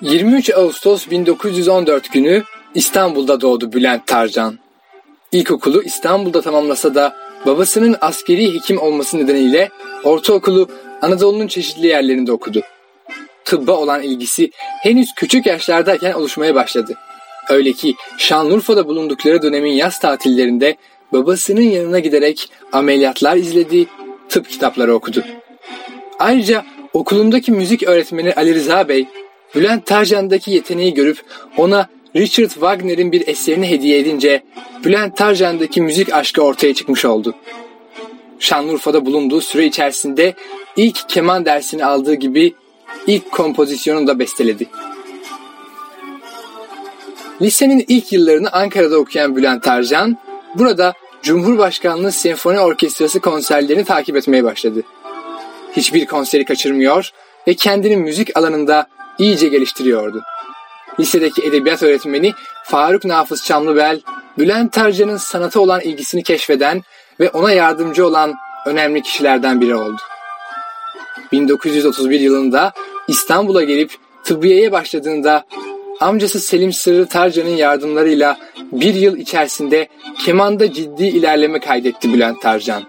23 Ağustos 1914 günü İstanbul'da doğdu Bülent Tarcan. İlkokulu İstanbul'da tamamlasa da babasının askeri hekim olması nedeniyle ortaokulu Anadolu'nun çeşitli yerlerinde okudu. Tıbba olan ilgisi henüz küçük yaşlardayken oluşmaya başladı. Öyle ki Şanlıurfa'da bulundukları dönemin yaz tatillerinde babasının yanına giderek ameliyatlar izledi, tıp kitapları okudu. Ayrıca okulundaki müzik öğretmeni Ali Rıza Bey, Bülent Tarcan'daki yeteneği görüp ona Richard Wagner'in bir eserini hediye edince Bülent Tarcan'daki müzik aşkı ortaya çıkmış oldu. Şanlıurfa'da bulunduğu süre içerisinde ilk keman dersini aldığı gibi ilk kompozisyonunu da besteledi. Lisenin ilk yıllarını Ankara'da okuyan Bülent Tarcan, burada Cumhurbaşkanlığı Senfoni Orkestrası konserlerini takip etmeye başladı. Hiçbir konseri kaçırmıyor ve kendini müzik alanında iyice geliştiriyordu. Lisedeki edebiyat öğretmeni Faruk Nafız Çamlıbel, Bülent Tarcan'ın sanata olan ilgisini keşfeden ve ona yardımcı olan önemli kişilerden biri oldu. 1931 yılında İstanbul'a gelip tıbbiyeye başladığında amcası Selim Sırrı Tarcan'ın yardımlarıyla bir yıl içerisinde kemanda ciddi ilerleme kaydetti Bülent Tarcan.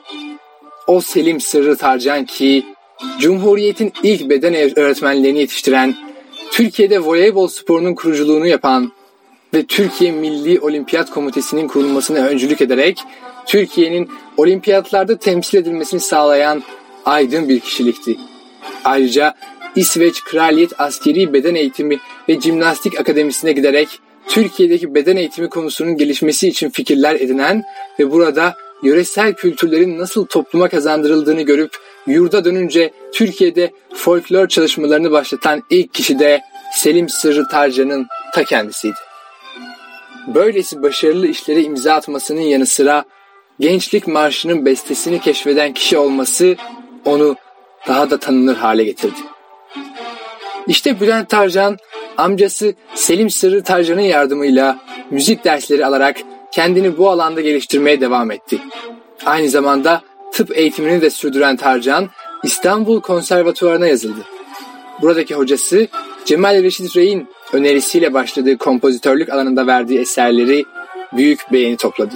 O Selim Sırrı Tarcan ki Cumhuriyet'in ilk beden öğretmenlerini yetiştiren, Türkiye'de voleybol sporunun kuruculuğunu yapan ve Türkiye Milli Olimpiyat Komitesi'nin kurulmasına öncülük ederek Türkiye'nin olimpiyatlarda temsil edilmesini sağlayan aydın bir kişilikti. Ayrıca İsveç Kraliyet Askeri Beden Eğitimi ve Cimnastik Akademisi'ne giderek Türkiye'deki beden eğitimi konusunun gelişmesi için fikirler edinen ve burada yöresel kültürlerin nasıl topluma kazandırıldığını görüp yurda dönünce Türkiye'de folklor çalışmalarını başlatan ilk kişi de Selim Sırrı Tarcan'ın ta kendisiydi. Böylesi başarılı işlere imza atmasının yanı sıra Gençlik Marşı'nın bestesini keşfeden kişi olması onu daha da tanınır hale getirdi. İşte Bülent Tarcan amcası Selim Sırrı Tarcan'ın yardımıyla müzik dersleri alarak kendini bu alanda geliştirmeye devam etti. Aynı zamanda tıp eğitimini de sürdüren Tarcan İstanbul Konservatuvarı'na yazıldı. Buradaki hocası Cemal Reşit Rey'in önerisiyle başladığı kompozitörlük alanında verdiği eserleri büyük beğeni topladı.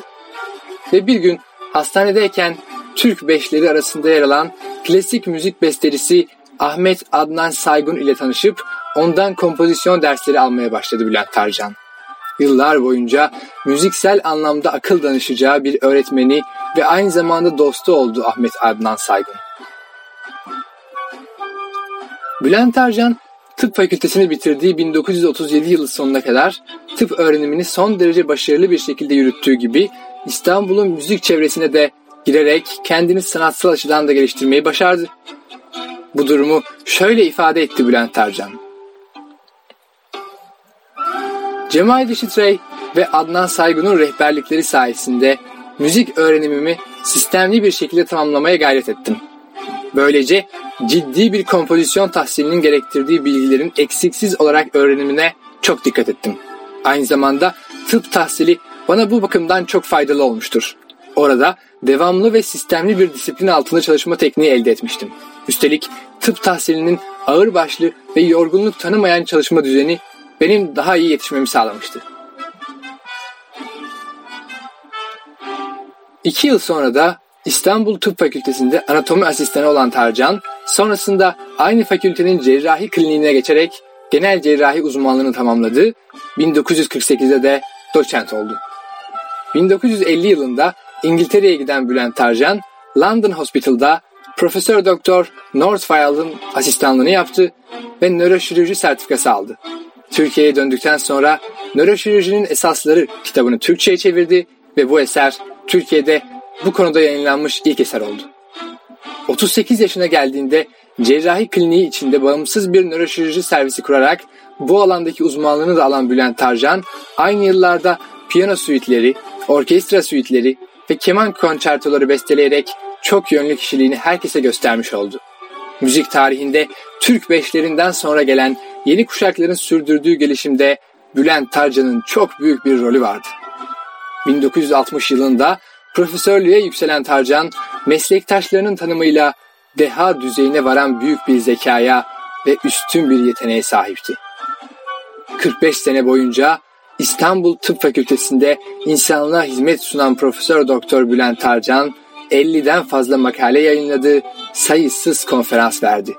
Ve bir gün hastanedeyken Türk beşleri arasında yer alan klasik müzik bestecisi Ahmet Adnan Saygun ile tanışıp ondan kompozisyon dersleri almaya başladı Bülent Tarcan. Yıllar boyunca müziksel anlamda akıl danışacağı bir öğretmeni ve aynı zamanda dostu oldu Ahmet Adnan Saygun. Bülent Tarcan tıp fakültesini bitirdiği 1937 yılı sonuna kadar tıp öğrenimini son derece başarılı bir şekilde yürüttüğü gibi İstanbul'un müzik çevresine de girerek kendini sanatsal açıdan da geliştirmeyi başardı. Bu durumu şöyle ifade etti Bülent Tarcan. Cemal Reşit ve Adnan Saygun'un rehberlikleri sayesinde müzik öğrenimimi sistemli bir şekilde tamamlamaya gayret ettim. Böylece ciddi bir kompozisyon tahsilinin gerektirdiği bilgilerin eksiksiz olarak öğrenimine çok dikkat ettim. Aynı zamanda tıp tahsili bana bu bakımdan çok faydalı olmuştur. Orada devamlı ve sistemli bir disiplin altında çalışma tekniği elde etmiştim. Üstelik tıp tahsilinin ağır başlı ve yorgunluk tanımayan çalışma düzeni benim daha iyi yetişmemi sağlamıştı. İki yıl sonra da İstanbul Tıp Fakültesi'nde anatomi asistanı olan Tarcan, sonrasında aynı fakültenin cerrahi kliniğine geçerek genel cerrahi uzmanlığını tamamladı. 1948'de de doçent oldu. 1950 yılında İngiltere'ye giden Bülent Tarcan, London Hospital'da Profesör Doktor Northfield'ın asistanlığını yaptı ve nöroşirurji sertifikası aldı. Türkiye'ye döndükten sonra Nöroşirurjinin Esasları kitabını Türkçe'ye çevirdi ve bu eser Türkiye'de bu konuda yayınlanmış ilk eser oldu. 38 yaşına geldiğinde cerrahi kliniği içinde bağımsız bir nöroşirurji servisi kurarak bu alandaki uzmanlığını da alan Bülent Tarcan, aynı yıllarda piyano suitleri, orkestra suitleri ve keman konçertoları besteleyerek çok yönlü kişiliğini herkese göstermiş oldu. Müzik tarihinde Türk beşlerinden sonra gelen yeni kuşakların sürdürdüğü gelişimde Bülent Tarcan'ın çok büyük bir rolü vardı. 1960 yılında profesörlüğe yükselen Tarcan, meslektaşlarının tanımıyla deha düzeyine varan büyük bir zekaya ve üstün bir yeteneğe sahipti. 45 sene boyunca İstanbul Tıp Fakültesi'nde insanlığa hizmet sunan Profesör Doktor Bülent Tarcan 50'den fazla makale yayınladı, sayısız konferans verdi.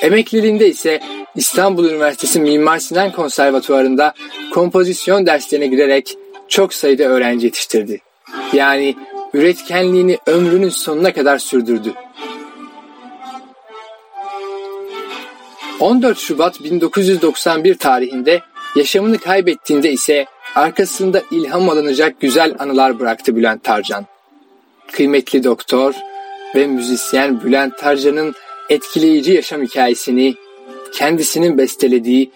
Emekliliğinde ise İstanbul Üniversitesi Mimar Sinan Konservatuvarı'nda kompozisyon derslerine girerek çok sayıda öğrenci yetiştirdi. Yani üretkenliğini ömrünün sonuna kadar sürdürdü. 14 Şubat 1991 tarihinde yaşamını kaybettiğinde ise arkasında ilham alınacak güzel anılar bıraktı Bülent Tarcan. Kıymetli doktor ve müzisyen Bülent Tarcan'ın etkileyici yaşam hikayesini kendisinin bestelediği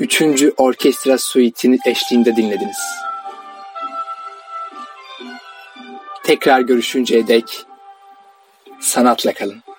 3. Orkestra Suite'nin eşliğinde dinlediniz. Tekrar görüşünceye dek sanatla kalın.